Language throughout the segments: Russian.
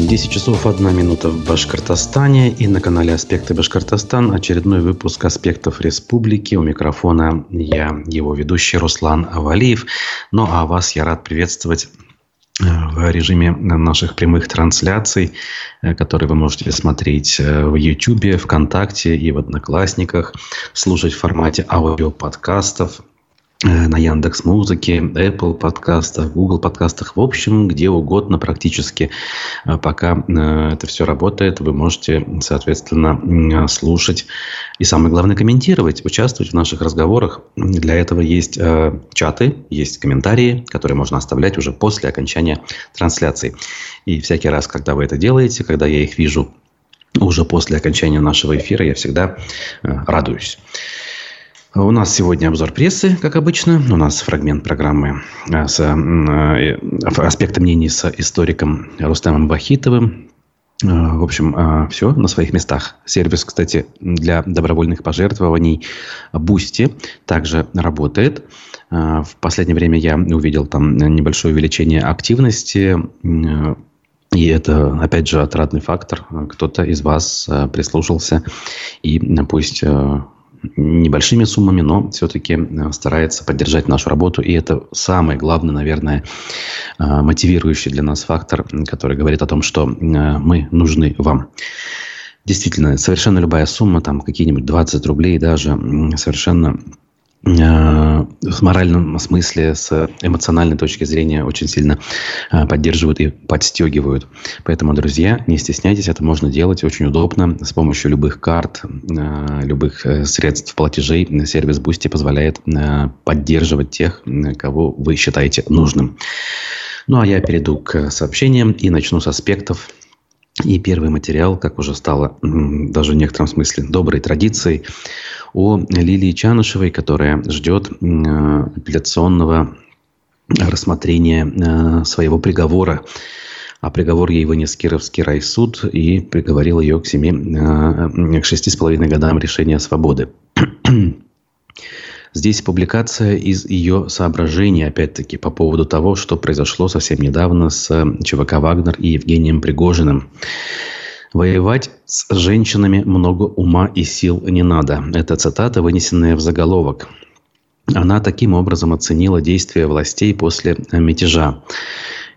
10 часов 1 минута в Башкортостане и на канале «Аспекты Башкортостан» очередной выпуск «Аспектов Республики». У микрофона я, его ведущий Руслан Авалиев. Ну а вас я рад приветствовать э, в режиме наших прямых трансляций, э, которые вы можете смотреть э, в YouTube, ВКонтакте и в Одноклассниках, слушать в формате аудиоподкастов на Яндекс Музыке, Apple подкастах, Google подкастах, в общем, где угодно практически. Э, пока э, это все работает, вы можете, соответственно, слушать и, самое главное, комментировать, участвовать в наших разговорах. Для этого есть чаты, есть комментарии, которые можно оставлять уже после окончания трансляции. И всякий раз, когда вы это делаете, когда я их вижу уже после окончания нашего эфира, я всегда радуюсь. У нас сегодня обзор прессы, как обычно. У нас фрагмент программы э, с э, аспектом мнений с историком Рустамом Вахитовым. Э, в общем, все на своих местах. Сервис, кстати, для добровольных пожертвований Boosty также работает. В последнее время я увидел там небольшое увеличение активности. И это, опять же, отрадный фактор. Кто-то из вас прислушался и пусть небольшими суммами, но все-таки э, старается поддержать нашу работу. И это самый главный, наверное, э, мотивирующий для нас фактор, который говорит о том, что э, мы нужны вам. Действительно, совершенно любая сумма, там какие-нибудь 20 рублей даже, совершенно в моральном смысле, с эмоциональной точки зрения очень сильно э, поддерживают и подстегивают. Поэтому, друзья, не стесняйтесь, это можно делать очень удобно с помощью любых карт, э, любых средств платежей. Сервис Boosty позволяет поддерживать тех, кого вы считаете нужным. Ну, а я перейду к сообщениям и начну с аспектов и первый материал, как уже стало даже в некотором смысле доброй традицией, о Лилии Чанышевой, которая ждет апелляционного рассмотрения э, своего приговора. А приговор ей вынес Кировский райсуд и приговорил ее к семи, э, к шести с половиной годам решения свободы. Здесь публикация из ее соображений, опять-таки, по поводу того, что произошло совсем недавно с ЧВК «Вагнер» и Евгением Пригожиным. Воевать с женщинами много ума и сил не надо. Это цитата, вынесенная в заголовок. Она таким образом оценила действия властей после мятежа.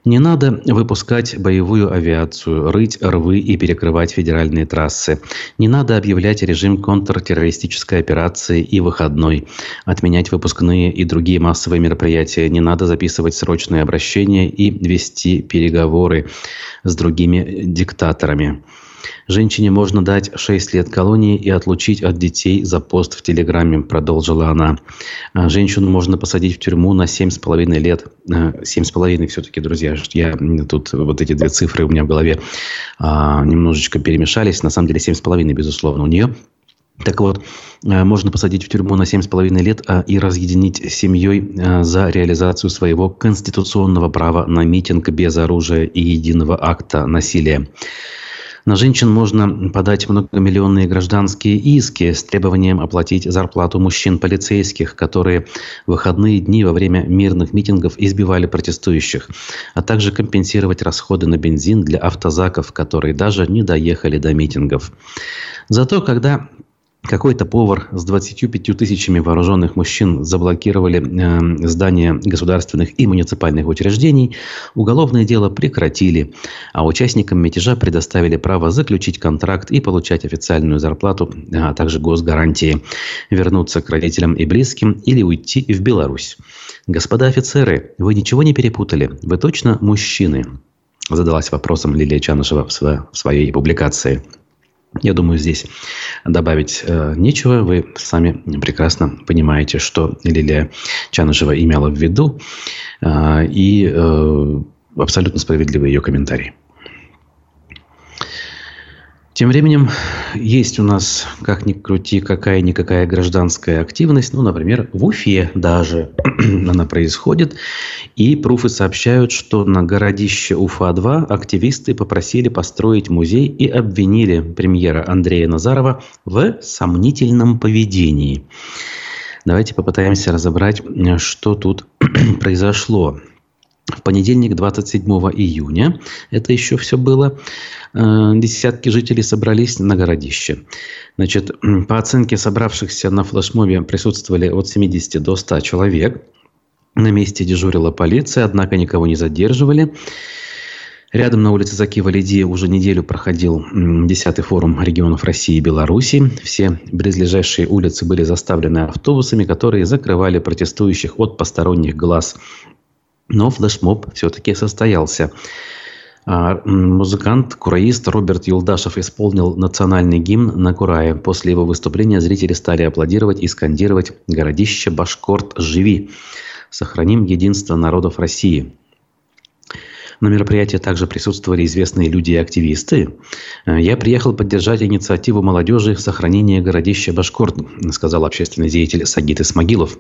Не надо выпускать боевую авиацию, рыть рвы и перекрывать федеральные трассы. Не надо объявлять режим контртеррористической операции и выходной. Отменять выпускные и другие массовые мероприятия. Не надо записывать срочные обращения и вести переговоры с другими диктаторами. Женщине можно дать 6 лет колонии и отлучить от детей за пост в Телеграме, продолжила она. А женщину можно посадить в тюрьму на 7,5 лет. 7,5 а, все-таки, друзья. Я тут вот эти две цифры у меня в голове а, немножечко перемешались. На самом деле 7,5, безусловно, у нее. Так вот, можно посадить в тюрьму на 7,5 лет и разъединить с семьей за реализацию своего конституционного права на митинг без оружия и единого акта насилия. На женщин можно подать многомиллионные гражданские иски с требованием оплатить зарплату мужчин-полицейских, которые в выходные дни во время мирных митингов избивали протестующих, а также компенсировать расходы на бензин для автозаков, которые даже не доехали до митингов. Зато когда какой-то повар с 25 тысячами вооруженных мужчин заблокировали э, здания государственных и муниципальных учреждений, уголовное дело прекратили, а участникам мятежа предоставили право заключить контракт и получать официальную зарплату, а также госгарантии, вернуться к родителям и близким или уйти в Беларусь. Господа офицеры, вы ничего не перепутали? Вы точно мужчины? Задалась вопросом Лилия Чанышева в своей публикации. Я думаю, здесь добавить э, нечего. Вы сами прекрасно понимаете, что Лилия Чанышева имела в виду. Э, и э, абсолютно справедливый ее комментарий. Тем временем есть у нас, как ни крути, какая-никакая гражданская активность. Ну, например, в Уфе даже она происходит. И пруфы сообщают, что на городище Уфа-2 активисты попросили построить музей и обвинили премьера Андрея Назарова в сомнительном поведении. Давайте попытаемся разобрать, что тут произошло. В понедельник, 27 июня, это еще все было, э, десятки жителей собрались на городище. Значит, по оценке собравшихся на флешмобе присутствовали от 70 до 100 человек. На месте дежурила полиция, однако никого не задерживали. Рядом на улице Закива Лиди уже неделю проходил 10-й форум регионов России и Беларуси. Все близлежащие улицы были заставлены автобусами, которые закрывали протестующих от посторонних глаз но флешмоб все-таки состоялся. А, музыкант, кураист Роберт Юлдашев исполнил национальный гимн на Курае. После его выступления зрители стали аплодировать и скандировать «Городище Башкорт, живи! Сохраним единство народов России!» На мероприятии также присутствовали известные люди и активисты. «Я приехал поддержать инициативу молодежи сохранения городища Башкорт», сказал общественный деятель Сагит Исмагилов.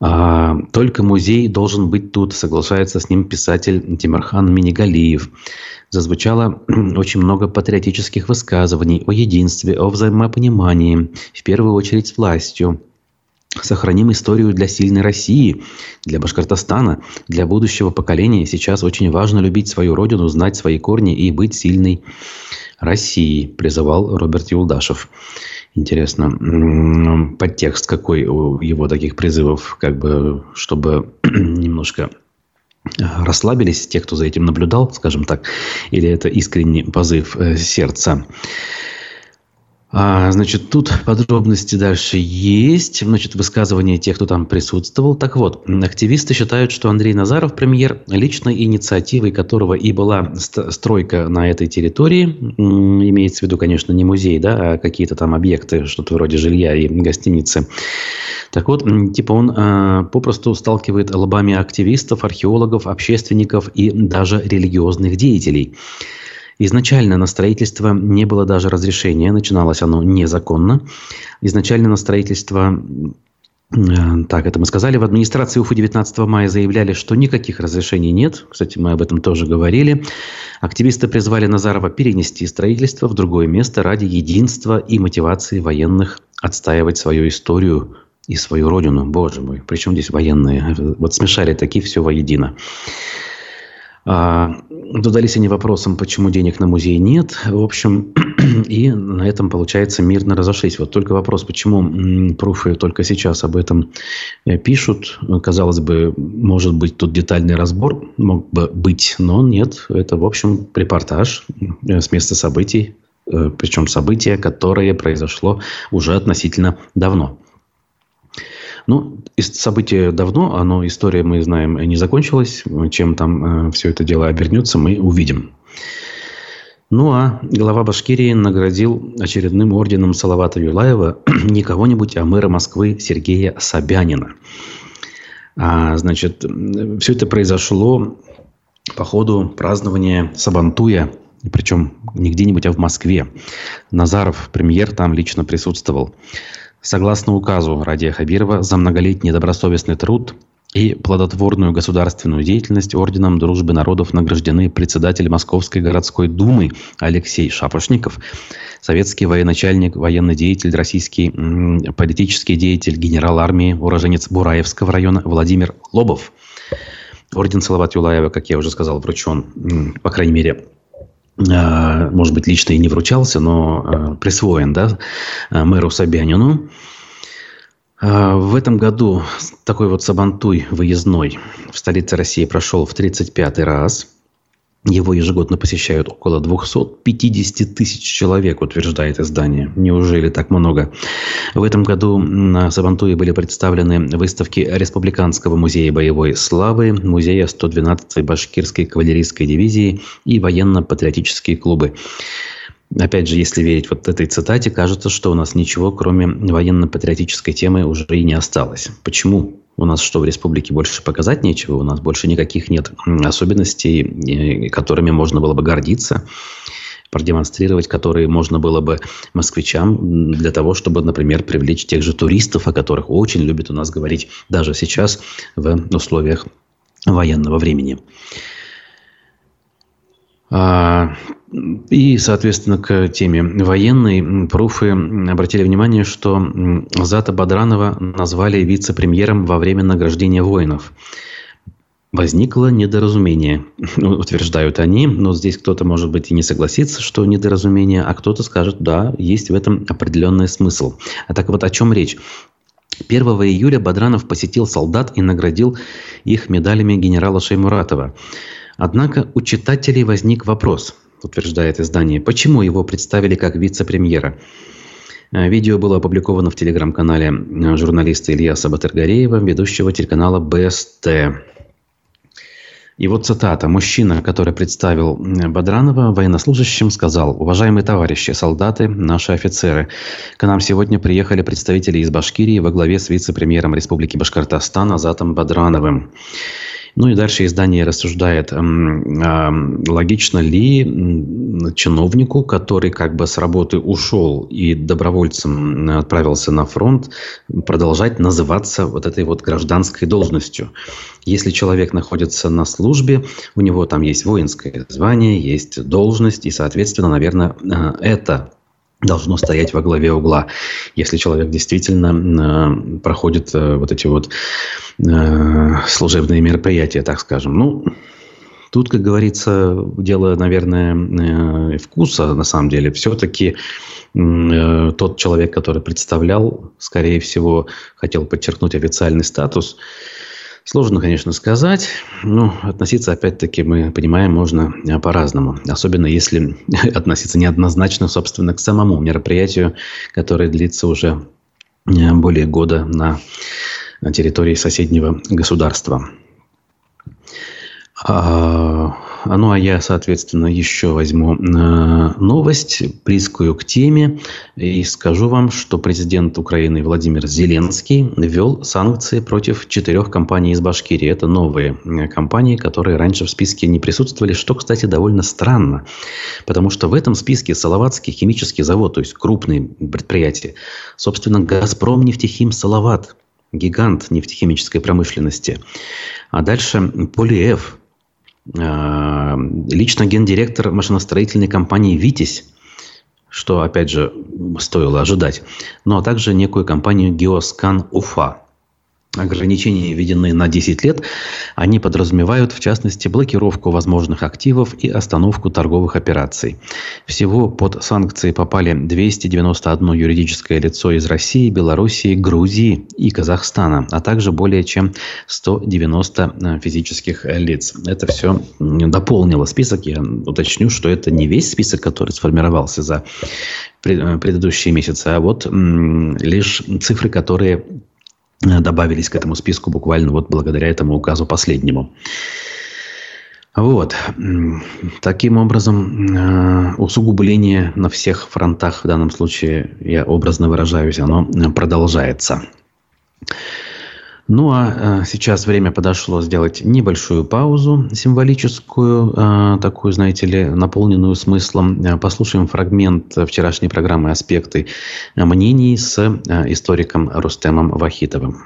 А, только музей должен быть тут, соглашается с ним писатель Тимирхан Минигалиев. Зазвучало очень много патриотических высказываний о единстве, о взаимопонимании, в первую очередь с властью. Сохраним историю для сильной России, для Башкортостана, для будущего поколения. Сейчас очень важно любить свою родину, знать свои корни и быть сильной Россией, призывал Роберт Юлдашев. Интересно, подтекст какой у его таких призывов, как бы, чтобы немножко расслабились те, кто за этим наблюдал, скажем так, или это искренний позыв э, сердца. А, значит, тут подробности дальше есть. Значит, высказывания тех, кто там присутствовал. Так вот, активисты считают, что Андрей Назаров, премьер, личной инициативой которого и была стройка на этой территории, имеется в виду, конечно, не музей, да, а какие-то там объекты, что-то вроде жилья и гостиницы. Так вот, типа он э, попросту сталкивает лобами активистов, археологов, общественников и даже религиозных деятелей. Изначально на строительство не было даже разрешения, начиналось оно незаконно. Изначально на строительство э, так, это мы сказали. В администрации УФУ 19 мая заявляли, что никаких разрешений нет. Кстати, мы об этом тоже говорили. Активисты призвали Назарова перенести строительство в другое место ради единства и мотивации военных отстаивать свою историю и свою родину. Боже мой, причем здесь военные? Вот смешали такие все воедино. Задались они вопросом, почему денег на музей нет. В общем, и на этом, получается, мирно разошлись. Вот только вопрос, почему пруфы только сейчас об этом э, пишут. Казалось бы, может быть, тут детальный разбор мог бы быть, но нет. Это, в общем, репортаж э, с места событий, э, причем событие, которое произошло уже относительно давно. Ну, событие давно, оно, история, мы знаем, не закончилась. Чем там э, все это дело обернется, мы увидим. Ну, а глава Башкирии наградил очередным орденом Салавата Юлаева не кого-нибудь, а мэра Москвы Сергея Собянина. А, значит, все это произошло по ходу празднования Сабантуя, причем не где-нибудь, а в Москве. Назаров, премьер, там лично присутствовал. Согласно указу Радия Хабирова, за многолетний добросовестный труд и плодотворную государственную деятельность Орденом Дружбы Народов награждены председатель Московской городской думы Алексей Шапошников, советский военачальник, военный деятель, российский политический деятель, генерал армии, уроженец Бураевского района Владимир Лобов. Орден Салават Юлаева, как я уже сказал, вручен, по крайней мере, может быть, лично и не вручался, но а, присвоен да, а, мэру Собянину. В этом году такой вот Сабантуй выездной в столице России прошел в 35-й раз – его ежегодно посещают около 250 тысяч человек, утверждает издание. Неужели так много? В этом году на Сабантуе были представлены выставки Республиканского музея боевой славы, музея 112-й башкирской кавалерийской дивизии и военно-патриотические клубы. Опять же, если верить вот этой цитате, кажется, что у нас ничего, кроме военно-патриотической темы, уже и не осталось. Почему? У нас что, в республике больше показать нечего? У нас больше никаких нет особенностей, которыми можно было бы гордиться, продемонстрировать, которые можно было бы москвичам для того, чтобы, например, привлечь тех же туристов, о которых очень любят у нас говорить даже сейчас в условиях военного времени. А, и, соответственно, к теме военной пруфы обратили внимание, что Зата Бадранова назвали вице-премьером во время награждения воинов. возникло недоразумение, утверждают они, но здесь кто-то, может быть, и не согласится, что недоразумение, а кто-то скажет, да, есть в этом определенный смысл. А так вот о чем речь? 1 июля Бадранов посетил солдат и наградил их медалями генерала Шеймуратова. Однако у читателей возник вопрос, утверждает издание, почему его представили как вице-премьера. Э, видео было опубликовано в телеграм-канале э, журналиста Ильяса Батыргареева, ведущего телеканала БСТ. И вот цитата. Мужчина, который представил Бадранова военнослужащим, сказал, «Уважаемые товарищи, солдаты, наши офицеры, к нам сегодня приехали представители из Башкирии во главе с вице-премьером Республики Башкортостан Азатом Бадрановым. Ну и дальше издание рассуждает, логично ли чиновнику, который как бы с работы ушел и добровольцем отправился на фронт, продолжать называться вот этой вот гражданской должностью. Если человек находится на службе, у него там есть воинское звание, есть должность, и, соответственно, наверное, э, это должно стоять во главе угла. Если человек действительно э, проходит э, вот эти вот э, служебные мероприятия, так скажем. Ну, тут, как говорится, дело, наверное, э, вкуса, на самом деле. Все-таки э, тот человек, который представлял, скорее всего, хотел подчеркнуть официальный статус, Сложно, конечно, сказать, но относиться, опять-таки, мы понимаем, можно э, по-разному. Особенно если относиться неоднозначно, собственно, к самому мероприятию, которое длится уже э, более года на территории соседнего государства. А, ну, а я, соответственно, еще возьму э, новость, близкую к теме, и скажу вам, что президент Украины Владимир Зеленский ввел санкции против четырех компаний из Башкирии. Это новые э, компании, которые раньше в списке не присутствовали, что, кстати, довольно странно, потому что в этом списке Салаватский химический завод, то есть крупные предприятия, собственно, Газпром нефтехим Салават, гигант нефтехимической промышленности. А дальше Полиэф, лично гендиректор машиностроительной компании «Витязь», что, опять же, стоило ожидать, ну а также некую компанию «Геоскан Уфа», ограничения, введенные на 10 лет, они подразумевают, в частности, блокировку возможных активов и остановку торговых операций. Всего под санкции попали 291 юридическое лицо из России, Белоруссии, Грузии и Казахстана, а также более чем 190 э, физических лиц. Это все дополнило список. Я уточню, что это не весь список, который сформировался за э, предыдущие месяцы, а вот лишь цифры, которые добавились к этому списку буквально вот благодаря этому указу последнему. Вот. Таким образом, э, усугубление на всех фронтах, в данном случае я образно выражаюсь, оно продолжается. Ну а э, сейчас время подошло сделать небольшую паузу символическую, э, такую, знаете ли, наполненную смыслом. Э, послушаем фрагмент вчерашней программы «Аспекты мнений» с историком Рустемом Вахитовым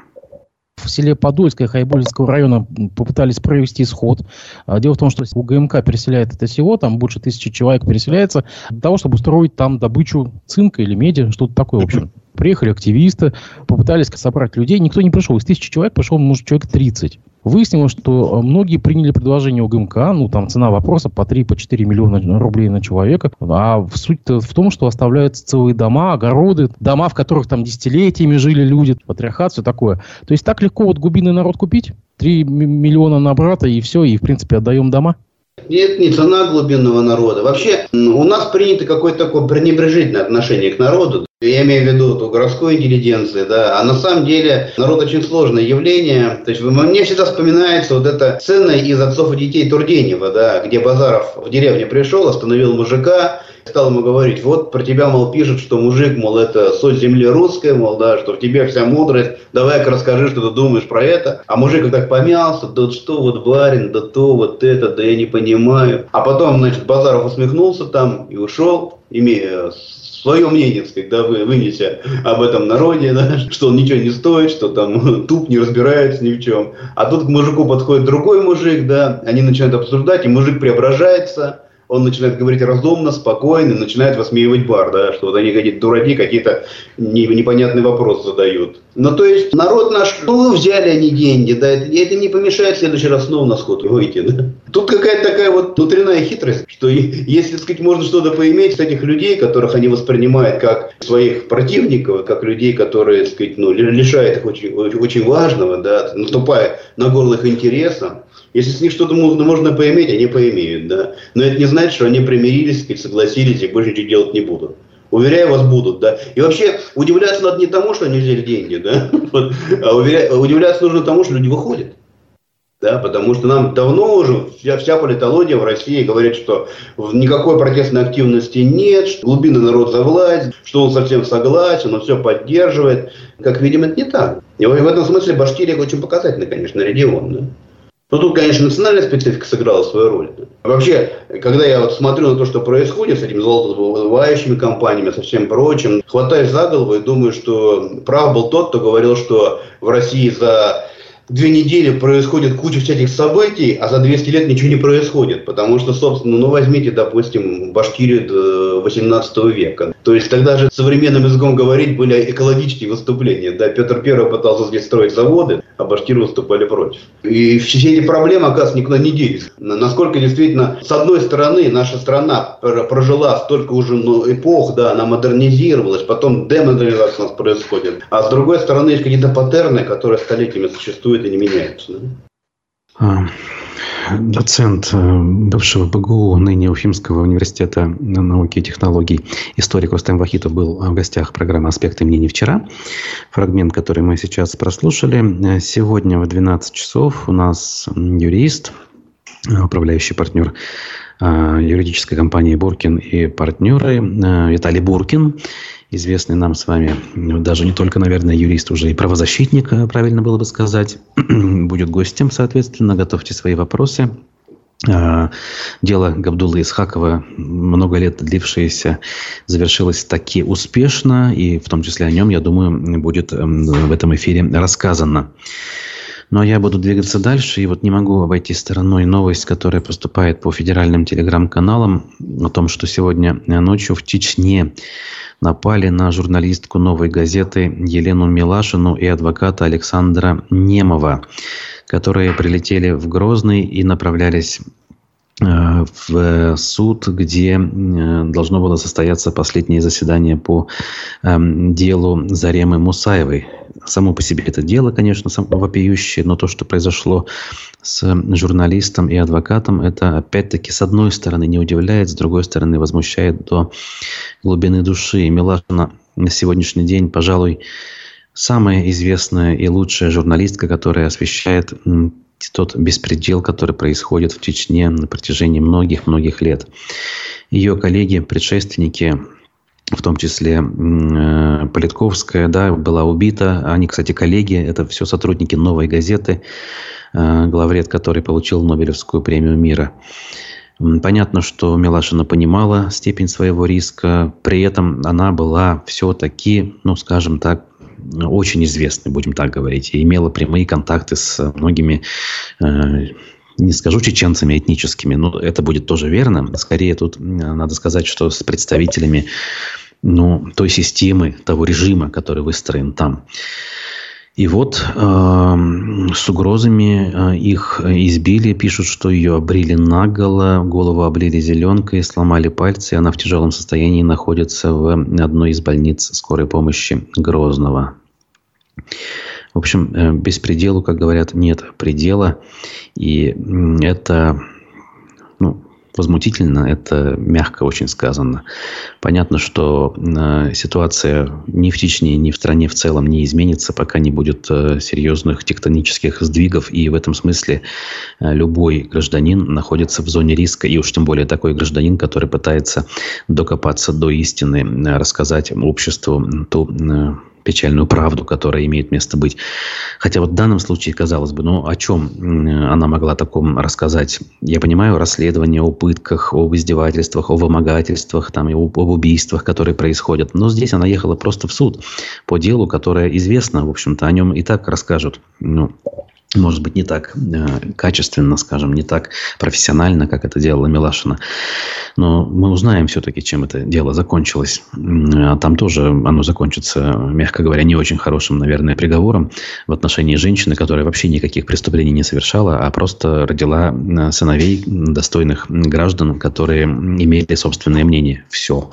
в селе Подольское Хайбулинского района попытались провести сход. Дело в том, что УГМК переселяет это село, там больше тысячи человек переселяется, для того, чтобы устроить там добычу цинка или меди, что-то такое, в общем. Приехали активисты, попытались собрать людей. Никто не пришел. Из тысячи человек пришел, может, человек 30. Выяснилось, что э, многие приняли предложение УГМК, ну, там цена вопроса по 3-4 по 4 миллиона рублей на человека, а суть-то в том, что оставляются целые дома, огороды, дома, в которых там десятилетиями жили люди, патриархат, все такое. То есть так легко вот губиный народ купить, 3 миллиона на брата и все, и в принципе отдаем дома. Нет, не цена глубинного народа. Вообще, у нас принято какое-то такое пренебрежительное отношение к народу. Я имею в виду ту городской интеллигенции, да. А на самом деле народ очень сложное явление. То есть мне всегда вспоминается вот эта сцена из «Отцов и детей» Тургенева, да, где Базаров в деревню пришел, остановил мужика, стал ему говорить, вот про тебя, мол, пишут, что мужик, мол, это соль земли русская, мол, да, что в тебе вся мудрость, давай-ка расскажи, что ты думаешь про это. А мужик так помялся, да что вот барин, да то, вот это, да я не понимаю. А потом, значит, Базаров усмехнулся там и ушел, имея свое мнение, когда вы вынеся об этом народе, да, что он ничего не стоит, что там туп не разбирается ни в чем. А тут к мужику подходит другой мужик, да, они начинают обсуждать, и мужик преображается, он начинает говорить разумно, спокойно, начинает высмеивать бар, да, что вот они какие-то дураки, какие-то непонятные вопросы задают. Ну, то есть, народ наш, ну, взяли они деньги, да, это, не помешает в следующий раз снова на сход выйти, да. Тут какая-то такая вот внутренняя хитрость, что если, так сказать, можно что-то поиметь с этих людей, которых они воспринимают как своих противников, как людей, которые, так сказать, ну, лишают их очень, очень важного, да, наступая на горло их если с них что-то можно поиметь, они поимеют, да. Но это не значит, что они примирились, сказать, согласились и больше ничего делать не будут. Уверяю вас, будут, да. И вообще, удивляться надо не тому, что они взяли деньги, да, а удивляться нужно тому, что люди выходят. Да, потому что нам давно уже вся, вся политология в России говорит, что никакой протестной активности нет, что глубинный народ за власть, что он совсем согласен, он все поддерживает. Как видим, это не так. И в этом смысле Башкирия очень показательный, конечно, регион. Да? Но тут, конечно, национальная специфика сыграла свою роль. Вообще, когда я вот смотрю на то, что происходит с этими золотодобывающими компаниями, со всем прочим, хватаюсь за голову и думаю, что прав был тот, кто говорил, что в России за две недели происходит куча всяких событий, а за 200 лет ничего не происходит. Потому что, собственно, ну возьмите, допустим, Башкирию 18 века. То есть тогда же современным языком говорить были экологические выступления. Да, Петр Первый пытался здесь строить заводы, а башкиры выступали против. И все эти проблемы, оказывается, никуда не делись. Насколько действительно, с одной стороны, наша страна прожила столько уже ну, эпох, да, она модернизировалась, потом демодернизация у нас происходит. А с другой стороны, есть какие-то паттерны, которые столетиями существуют и не меняются. Да? А, доцент э, бывшего БГУ, ныне Уфимского университета науки и технологий, историк Рустам Вахитов был в гостях программы «Аспекты мнений» вчера. Фрагмент, который мы сейчас прослушали. Сегодня в 12 часов у нас юрист, управляющий партнер э, юридической компании «Буркин» и партнеры э, Виталий Буркин известный нам с вами, ну, даже не только, наверное, юрист, уже и правозащитник, э, правильно было бы сказать, будет гостем, соответственно. Готовьте свои вопросы. Дело Габдулы Исхакова, много лет длившееся, завершилось таки успешно, и в том числе о нем, я думаю, будет эм, в этом эфире рассказано. А я буду двигаться дальше, и вот не могу обойти стороной новость, которая поступает по федеральным телеграм-каналам о том, что сегодня ночью в Чечне напали на журналистку «Новой газеты» Елену Милашину и адвоката Александра Немова, которые прилетели в Грозный и направлялись в суд, где э, должно было состояться последнее заседание по эм, делу Заремы Мусаевой. Само по себе это дело, конечно, вопиющее, но то, что произошло с журналистом и адвокатом, это опять-таки с одной стороны не удивляет, с другой стороны возмущает до глубины души. Милашина на сегодняшний день, пожалуй, самая известная и лучшая журналистка, которая освещает тот беспредел, который происходит в Чечне на протяжении многих-многих лет. Ее коллеги, предшественники, в том числе э, Политковская, да, была убита. Они, кстати, коллеги, это все сотрудники «Новой газеты», э, главред, который получил Нобелевскую премию мира. Понятно, что Милашина понимала степень своего риска, при этом она была все-таки, ну, скажем так, очень известной, будем так говорить, и имела прямые контакты с многими э, не скажу чеченцами этническими, но это будет тоже верно. Скорее тут надо сказать, что с представителями ну, той системы, того режима, который выстроен там. И вот э, с угрозами э, их избили, пишут, что ее обрили наголо, голову облили зеленкой, сломали пальцы, и она в тяжелом состоянии находится в одной из больниц скорой помощи Грозного. В общем, э, беспределу, как говорят, нет предела. И это возмутительно, это мягко очень сказано. Понятно, что э, ситуация ни в Чечне, ни в стране в целом не изменится, пока не будет э, серьезных тектонических сдвигов. И в этом смысле э, любой гражданин находится в зоне риска, и уж тем более такой гражданин, который пытается докопаться до истины, рассказать обществу ту печальную правду, которая имеет место быть. Хотя вот в данном случае, казалось бы, ну о чем она могла таком рассказать? Я понимаю расследование о пытках, об издевательствах, о вымогательствах, там, и об, убийствах, которые происходят. Но здесь она ехала просто в суд по делу, которое известно, в общем-то, о нем и так расскажут. Ну, может быть, не так э, качественно, скажем, не так профессионально, как это делала Милашина. Но мы узнаем все-таки, чем это дело закончилось. А там тоже оно закончится, мягко говоря, не очень хорошим, наверное, приговором в отношении женщины, которая вообще никаких преступлений не совершала, а просто родила сыновей достойных граждан, которые имели собственное мнение. Все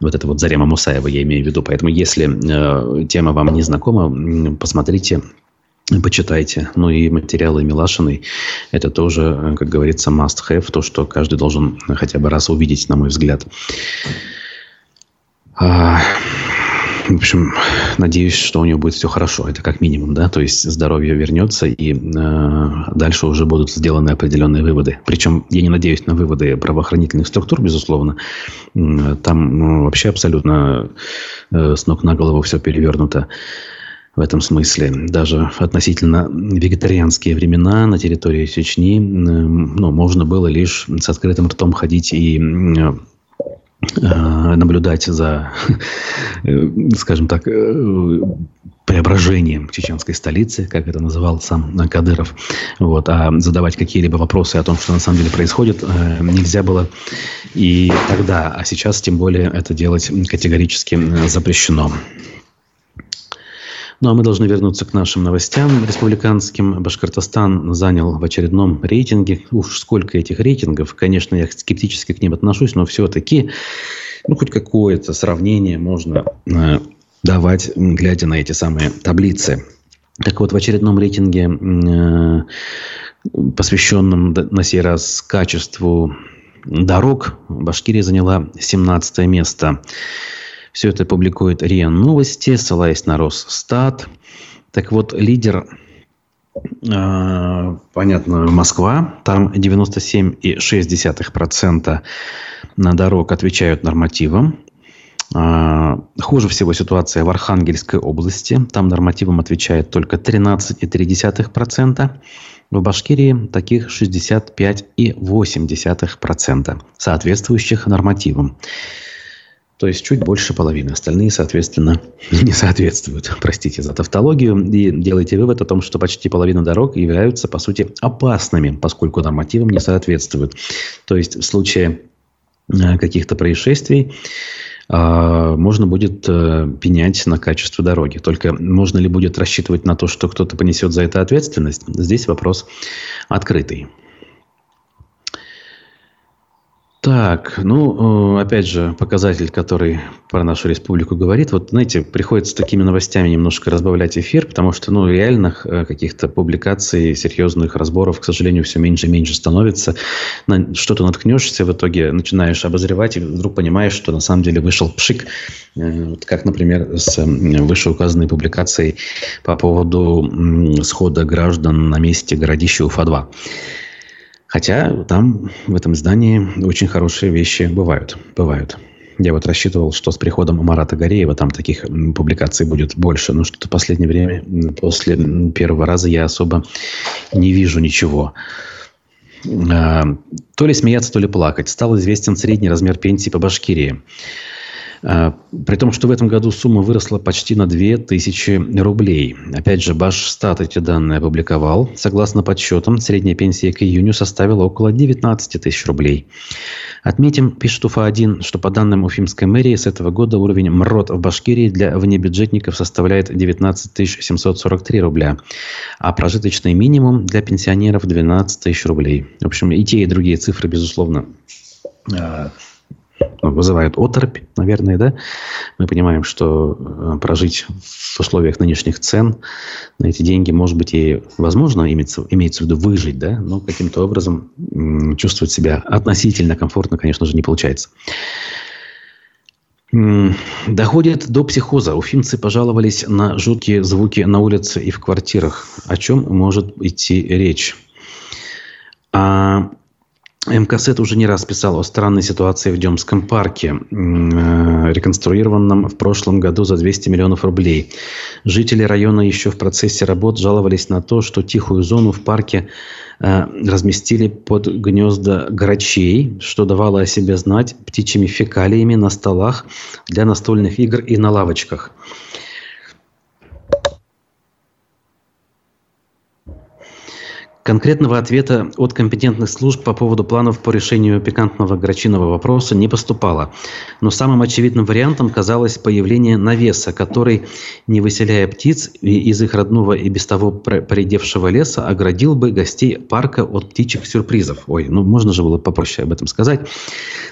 вот это вот Зарема Мусаева я имею в виду. Поэтому, если э, тема вам не знакома, посмотрите почитайте. Ну и материалы Милашиной, это тоже, как говорится, must have, то, что каждый должен хотя бы раз увидеть, на мой взгляд. А, в общем, надеюсь, что у него будет все хорошо. Это как минимум, да, то есть здоровье вернется, и э, дальше уже будут сделаны определенные выводы. Причем я не надеюсь на выводы правоохранительных структур, безусловно. Там ну, вообще абсолютно э, с ног на голову все перевернуто в этом смысле. Даже относительно вегетарианские времена на территории Чечни ну, можно было лишь с открытым ртом ходить и э, наблюдать за, э, скажем так, э, преображением чеченской столицы, как это называл сам Кадыров. Вот. А задавать какие-либо вопросы о том, что на самом деле происходит, нельзя было и тогда. А сейчас, тем более, это делать категорически запрещено. Ну а мы должны вернуться к нашим новостям республиканским. Башкортостан занял в очередном рейтинге. Уж сколько этих рейтингов. Конечно, я скептически к ним отношусь, но все-таки ну, хоть какое-то сравнение можно э, давать, глядя на эти самые таблицы. Так вот, в очередном рейтинге, э, посвященном на сей раз качеству дорог, Башкирия заняла 17 место. Все это публикует РИА Новости, ссылаясь на Росстат. Так вот, лидер, э, понятно, Москва. Там 97,6% на дорог отвечают нормативам. Э, хуже всего ситуация в Архангельской области. Там нормативам отвечает только 13,3%. В Башкирии таких 65,8% соответствующих нормативам. То есть чуть больше половины. Остальные, соответственно, не соответствуют. Простите за тавтологию. И делайте вывод о том, что почти половина дорог являются, по сути, опасными, поскольку нормативам не соответствуют. То есть в случае э, каких-то происшествий э, можно будет э, пенять на качество дороги. Только можно ли будет рассчитывать на то, что кто-то понесет за это ответственность? Здесь вопрос открытый. Так, ну, э, опять же, показатель, который про нашу республику говорит. Вот, знаете, приходится такими новостями немножко разбавлять эфир, потому что, ну, реальных э, каких-то публикаций, серьезных разборов, к сожалению, все меньше и меньше становится. На что-то наткнешься, в итоге начинаешь обозревать, и вдруг понимаешь, что на самом деле вышел пшик, э, как, например, с вышеуказанной публикацией по поводу схода граждан на месте городища Уфа-2. Хотя там, в этом здании, очень хорошие вещи бывают. бывают. Я вот рассчитывал, что с приходом Марата Гореева там таких публикаций будет больше. Но что-то в последнее время, после первого раза, я особо не вижу ничего. А, то ли смеяться, то ли плакать. Стал известен средний размер пенсии по Башкирии. А, при том, что в этом году сумма выросла почти на 2000 рублей. Опять же, Башстат эти данные опубликовал. Согласно подсчетам, средняя пенсия к июню составила около 19 тысяч рублей. Отметим, пишет УФА-1, что по данным Уфимской мэрии с этого года уровень МРОД в Башкирии для внебюджетников составляет 19 743 рубля, а прожиточный минимум для пенсионеров 12 тысяч рублей. В общем, и те, и другие цифры, безусловно, а, вызывает оторопь, наверное, да. Мы понимаем, что э, прожить в условиях нынешних цен на эти деньги, может быть, и возможно, имеется, имеется в виду выжить, да, но каким-то образом чувствовать себя относительно комфортно, конечно же, не получается. Доходит до психоза. Уфимцы пожаловались на жуткие звуки на улице и в квартирах. О чем может идти речь? А МКСЭТ уже не раз писал о странной ситуации в Демском парке, э, реконструированном в прошлом году за 200 миллионов рублей. Жители района еще в процессе работ жаловались на то, что тихую зону в парке э, разместили под гнезда грачей, что давало о себе знать птичьими фекалиями на столах для настольных игр и на лавочках. Конкретного ответа от компетентных служб по поводу планов по решению пикантного грачиного вопроса не поступало. Но самым очевидным вариантом казалось появление навеса, который, не выселяя птиц из их родного и без того поредевшего леса, оградил бы гостей парка от птичьих сюрпризов. Ой, ну можно же было попроще об этом сказать.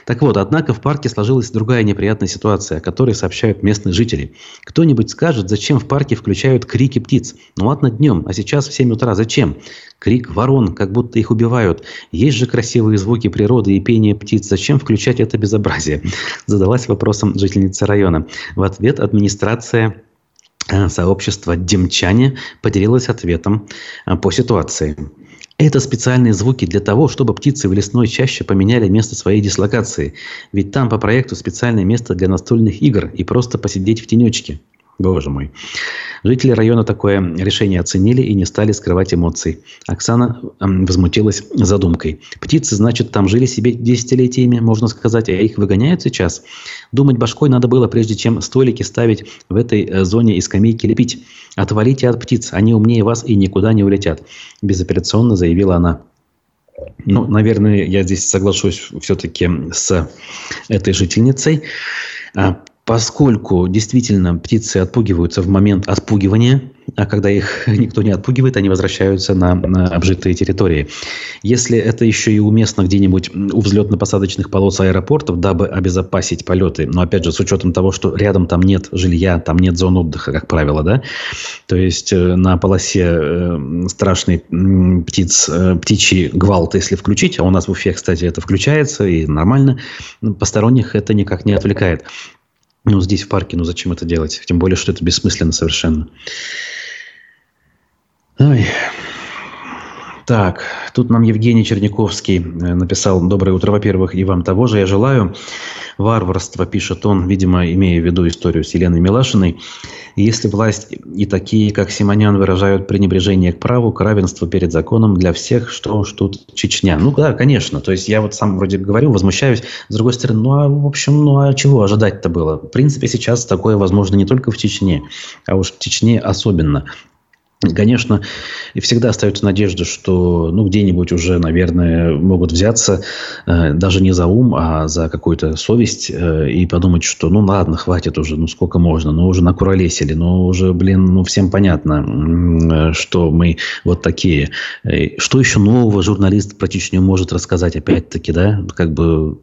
Так вот, однако в парке сложилась другая неприятная ситуация, о которой сообщают местные жители. Кто-нибудь скажет, зачем в парке включают крики птиц? Ну ладно днем, а сейчас в 7 утра зачем? Крик ворон, как будто их убивают. Есть же красивые звуки природы и пение птиц. Зачем включать это безобразие? Задалась вопросом жительница района. В ответ администрация э, сообщества «Демчане» поделилась ответом э, по ситуации. Это специальные звуки для того, чтобы птицы в лесной чаще поменяли место своей дислокации. Ведь там по проекту специальное место для настольных игр и просто посидеть в тенечке. Боже мой. Жители района такое решение оценили и не стали скрывать эмоций. Оксана возмутилась задумкой. Птицы, значит, там жили себе десятилетиями, можно сказать, а их выгоняют сейчас. Думать башкой надо было, прежде чем столики ставить в этой э, зоне и скамейки лепить. Отвалите от птиц, они умнее вас и никуда не улетят. Безоперационно заявила она. Ну, наверное, я здесь соглашусь все-таки с этой жительницей. Поскольку действительно птицы отпугиваются в момент отпугивания, а когда их никто не отпугивает, они возвращаются на, на обжитые территории. Если это еще и уместно где-нибудь у взлетно-посадочных полос аэропортов, дабы обезопасить полеты, но опять же с учетом того, что рядом там нет жилья, там нет зон отдыха, как правило, да, то есть э, на полосе э, страшный птиц, э, птичий гвалт, если включить, а у нас в Уфе, кстати, это включается и нормально, посторонних это никак не отвлекает. Ну, здесь в парке, ну зачем это делать? Тем более, что это бессмысленно совершенно. Ой. Так, тут нам Евгений Черняковский э, написал «Доброе утро, во-первых, и вам того же я желаю». Варварство, пишет он, видимо, имея в виду историю с Еленой Милашиной. Если власть и такие, как Симонян, выражают пренебрежение к праву, к равенству перед законом для всех, что уж тут Чечня. Ну да, конечно. То есть я вот сам вроде говорю, возмущаюсь. С другой стороны, ну а в общем, ну а чего ожидать-то было? В принципе, сейчас такое возможно не только в Чечне, а уж в Чечне особенно. Конечно, всегда остается надежда, что ну, где-нибудь уже, наверное, могут взяться э, даже не за ум, а за какую-то совесть э, и подумать, что ну ладно, хватит уже, ну сколько можно, ну уже накуролесили, ну уже, блин, ну всем понятно, э, что мы вот такие. Э, что еще нового журналист про Чечню может рассказать, опять-таки, да, как бы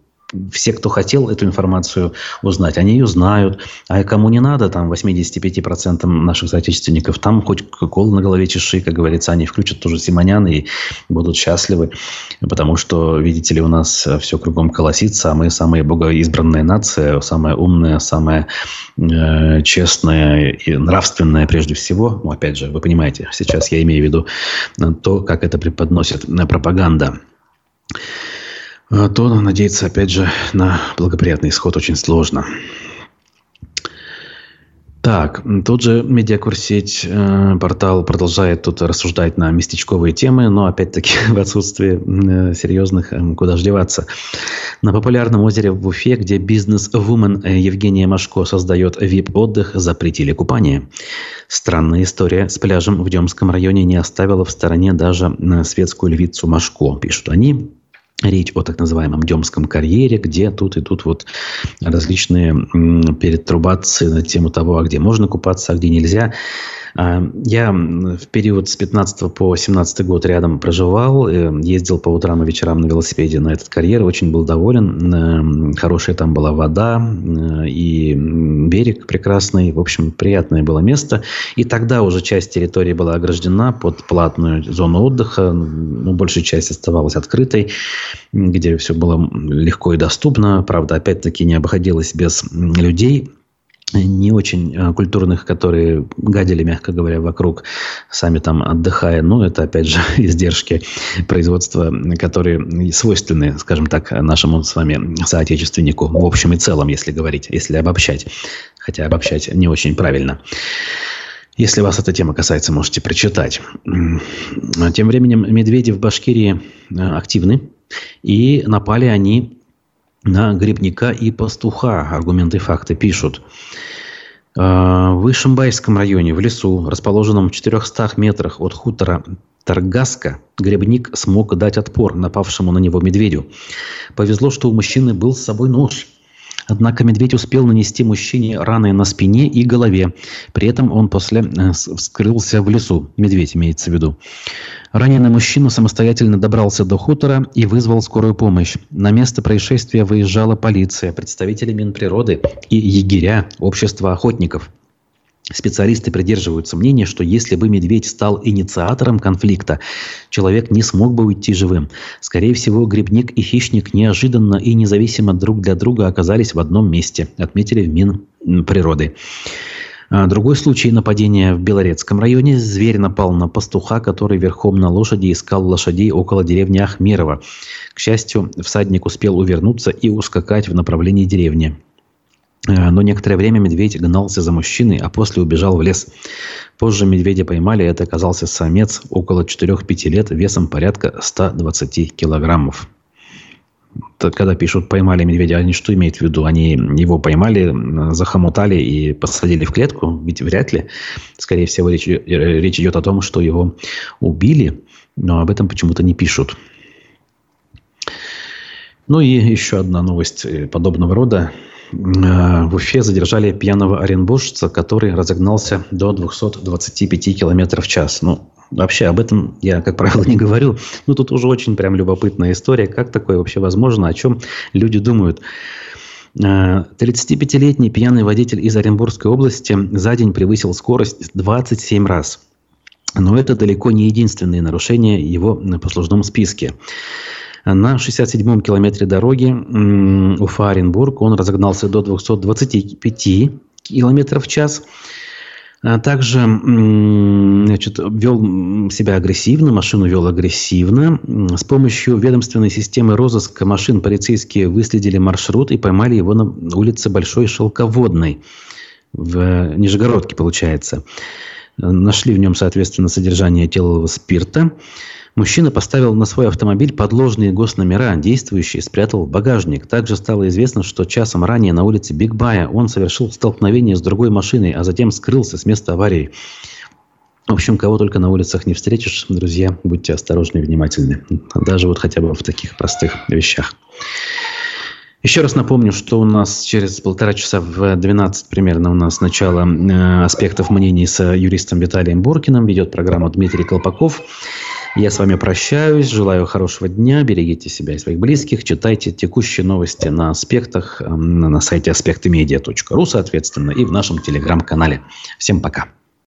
все, кто хотел эту информацию узнать, они ее знают. А кому не надо, там 85% наших соотечественников, там хоть кока на голове чеши, как говорится, они включат тоже Симонян и будут счастливы. Потому что, видите ли, у нас все кругом колосится, а мы самая богоизбранная нация, самая умная, самая э, честная и нравственная прежде всего. Ну, опять же, вы понимаете, сейчас я имею в виду то, как это преподносит пропаганда. А то надеяться, опять же, на благоприятный исход очень сложно. Так, тут же медиакурсеть э, портал продолжает тут рассуждать на местечковые темы, но опять-таки в отсутствии э, серьезных, э, куда же деваться. На популярном озере в Уфе, где бизнес-вумен э, Евгения Машко создает вип-отдых, запретили купание. Странная история с пляжем в Демском районе не оставила в стороне даже э, светскую львицу Машко, пишут они. Речь о так называемом Демском карьере, где тут и тут вот различные перетрубации на тему того, а где можно купаться, а где нельзя. А, я в период с 15 по 17 год рядом проживал, э, ездил по утрам и вечерам на велосипеде на этот карьер, очень был доволен. Хорошая там была вода э, и берег прекрасный. В общем, приятное было место. И тогда уже часть территории была ограждена под платную зону отдыха. Ну, большая часть оставалась открытой, где все было легко и доступно. Правда, опять-таки не обходилось без людей не очень э, культурных, которые гадили, мягко говоря, вокруг, сами там отдыхая. Ну, это, опять же, издержки производства, которые свойственны, скажем так, нашему с вами соотечественнику в общем и целом, если говорить, если обобщать. Хотя обобщать не очень правильно. Если вас эта тема касается, можете прочитать. Тем временем медведи в Башкирии э, активны, и напали они на грибника и пастуха. Аргументы и факты пишут. А, в Ишимбайском районе, в лесу, расположенном в 400 метрах от хутора Таргаска грибник смог дать отпор напавшему на него медведю. Повезло, что у мужчины был с собой нож. Однако медведь успел нанести мужчине раны на спине и голове. При этом он после э, скрылся в лесу. Медведь имеется в виду. Раненый мужчина самостоятельно добрался до хутора и вызвал скорую помощь. На место происшествия выезжала полиция, представители Минприроды и егеря общества охотников. Специалисты придерживаются мнения, что если бы медведь стал инициатором конфликта, человек не смог бы уйти живым. Скорее всего, грибник и хищник неожиданно и независимо друг для друга оказались в одном месте, отметили в Минприроды. А, другой случай нападения в Белорецком районе. Зверь напал на пастуха, который верхом на лошади искал лошадей около деревни Ахмерова. К счастью, всадник успел увернуться и ускакать в направлении деревни. А, но некоторое время медведь гнался за мужчиной, а после убежал в лес. Позже медведя поймали, это оказался самец около 4-5 лет, весом порядка 120 килограммов когда пишут «поймали медведя», они что имеют в виду? Они его поймали, захомутали и посадили в клетку? Ведь вряд ли. Скорее всего, речь, речь идет о том, что его убили, но об этом почему-то не пишут. Ну и еще одна новость э, подобного рода. Э, в Уфе задержали пьяного оренбуржца, который разогнался до 225 км в час. Ну, Вообще об этом я, как правило, не говорю. Ну, тут уже очень прям любопытная история. Как такое вообще возможно? О чем люди думают? 35-летний э, пьяный водитель из Оренбургской области за день превысил скорость 27 раз. Но это далеко не единственные нарушения его на послужном списке. На 67-м километре дороги Уфа-Оренбург он разогнался до 225 километров в час. А также значит, вел себя агрессивно, машину вел агрессивно. С помощью ведомственной системы розыска машин полицейские выследили маршрут и поймали его на улице Большой Шелководной. В Нижегородке, получается. Нашли в нем, соответственно, содержание этилового спирта. Мужчина поставил на свой автомобиль подложные госномера, действующие, спрятал в багажник. Также стало известно, что часом ранее на улице Бигбая он совершил столкновение с другой машиной, а затем скрылся с места аварии. В общем, кого только на улицах не встретишь, друзья, будьте осторожны и внимательны. Даже вот хотя бы в таких простых вещах. Еще раз напомню, что у нас через полтора часа в 12 примерно у нас начало э, аспектов мнений с юристом Виталием Буркиным. Ведет программу Дмитрий Колпаков. Я с вами прощаюсь, желаю хорошего дня, берегите себя и своих близких, читайте текущие новости на аспектах, на сайте аспектымедиа.ру, соответственно, и в нашем телеграм-канале. Всем пока.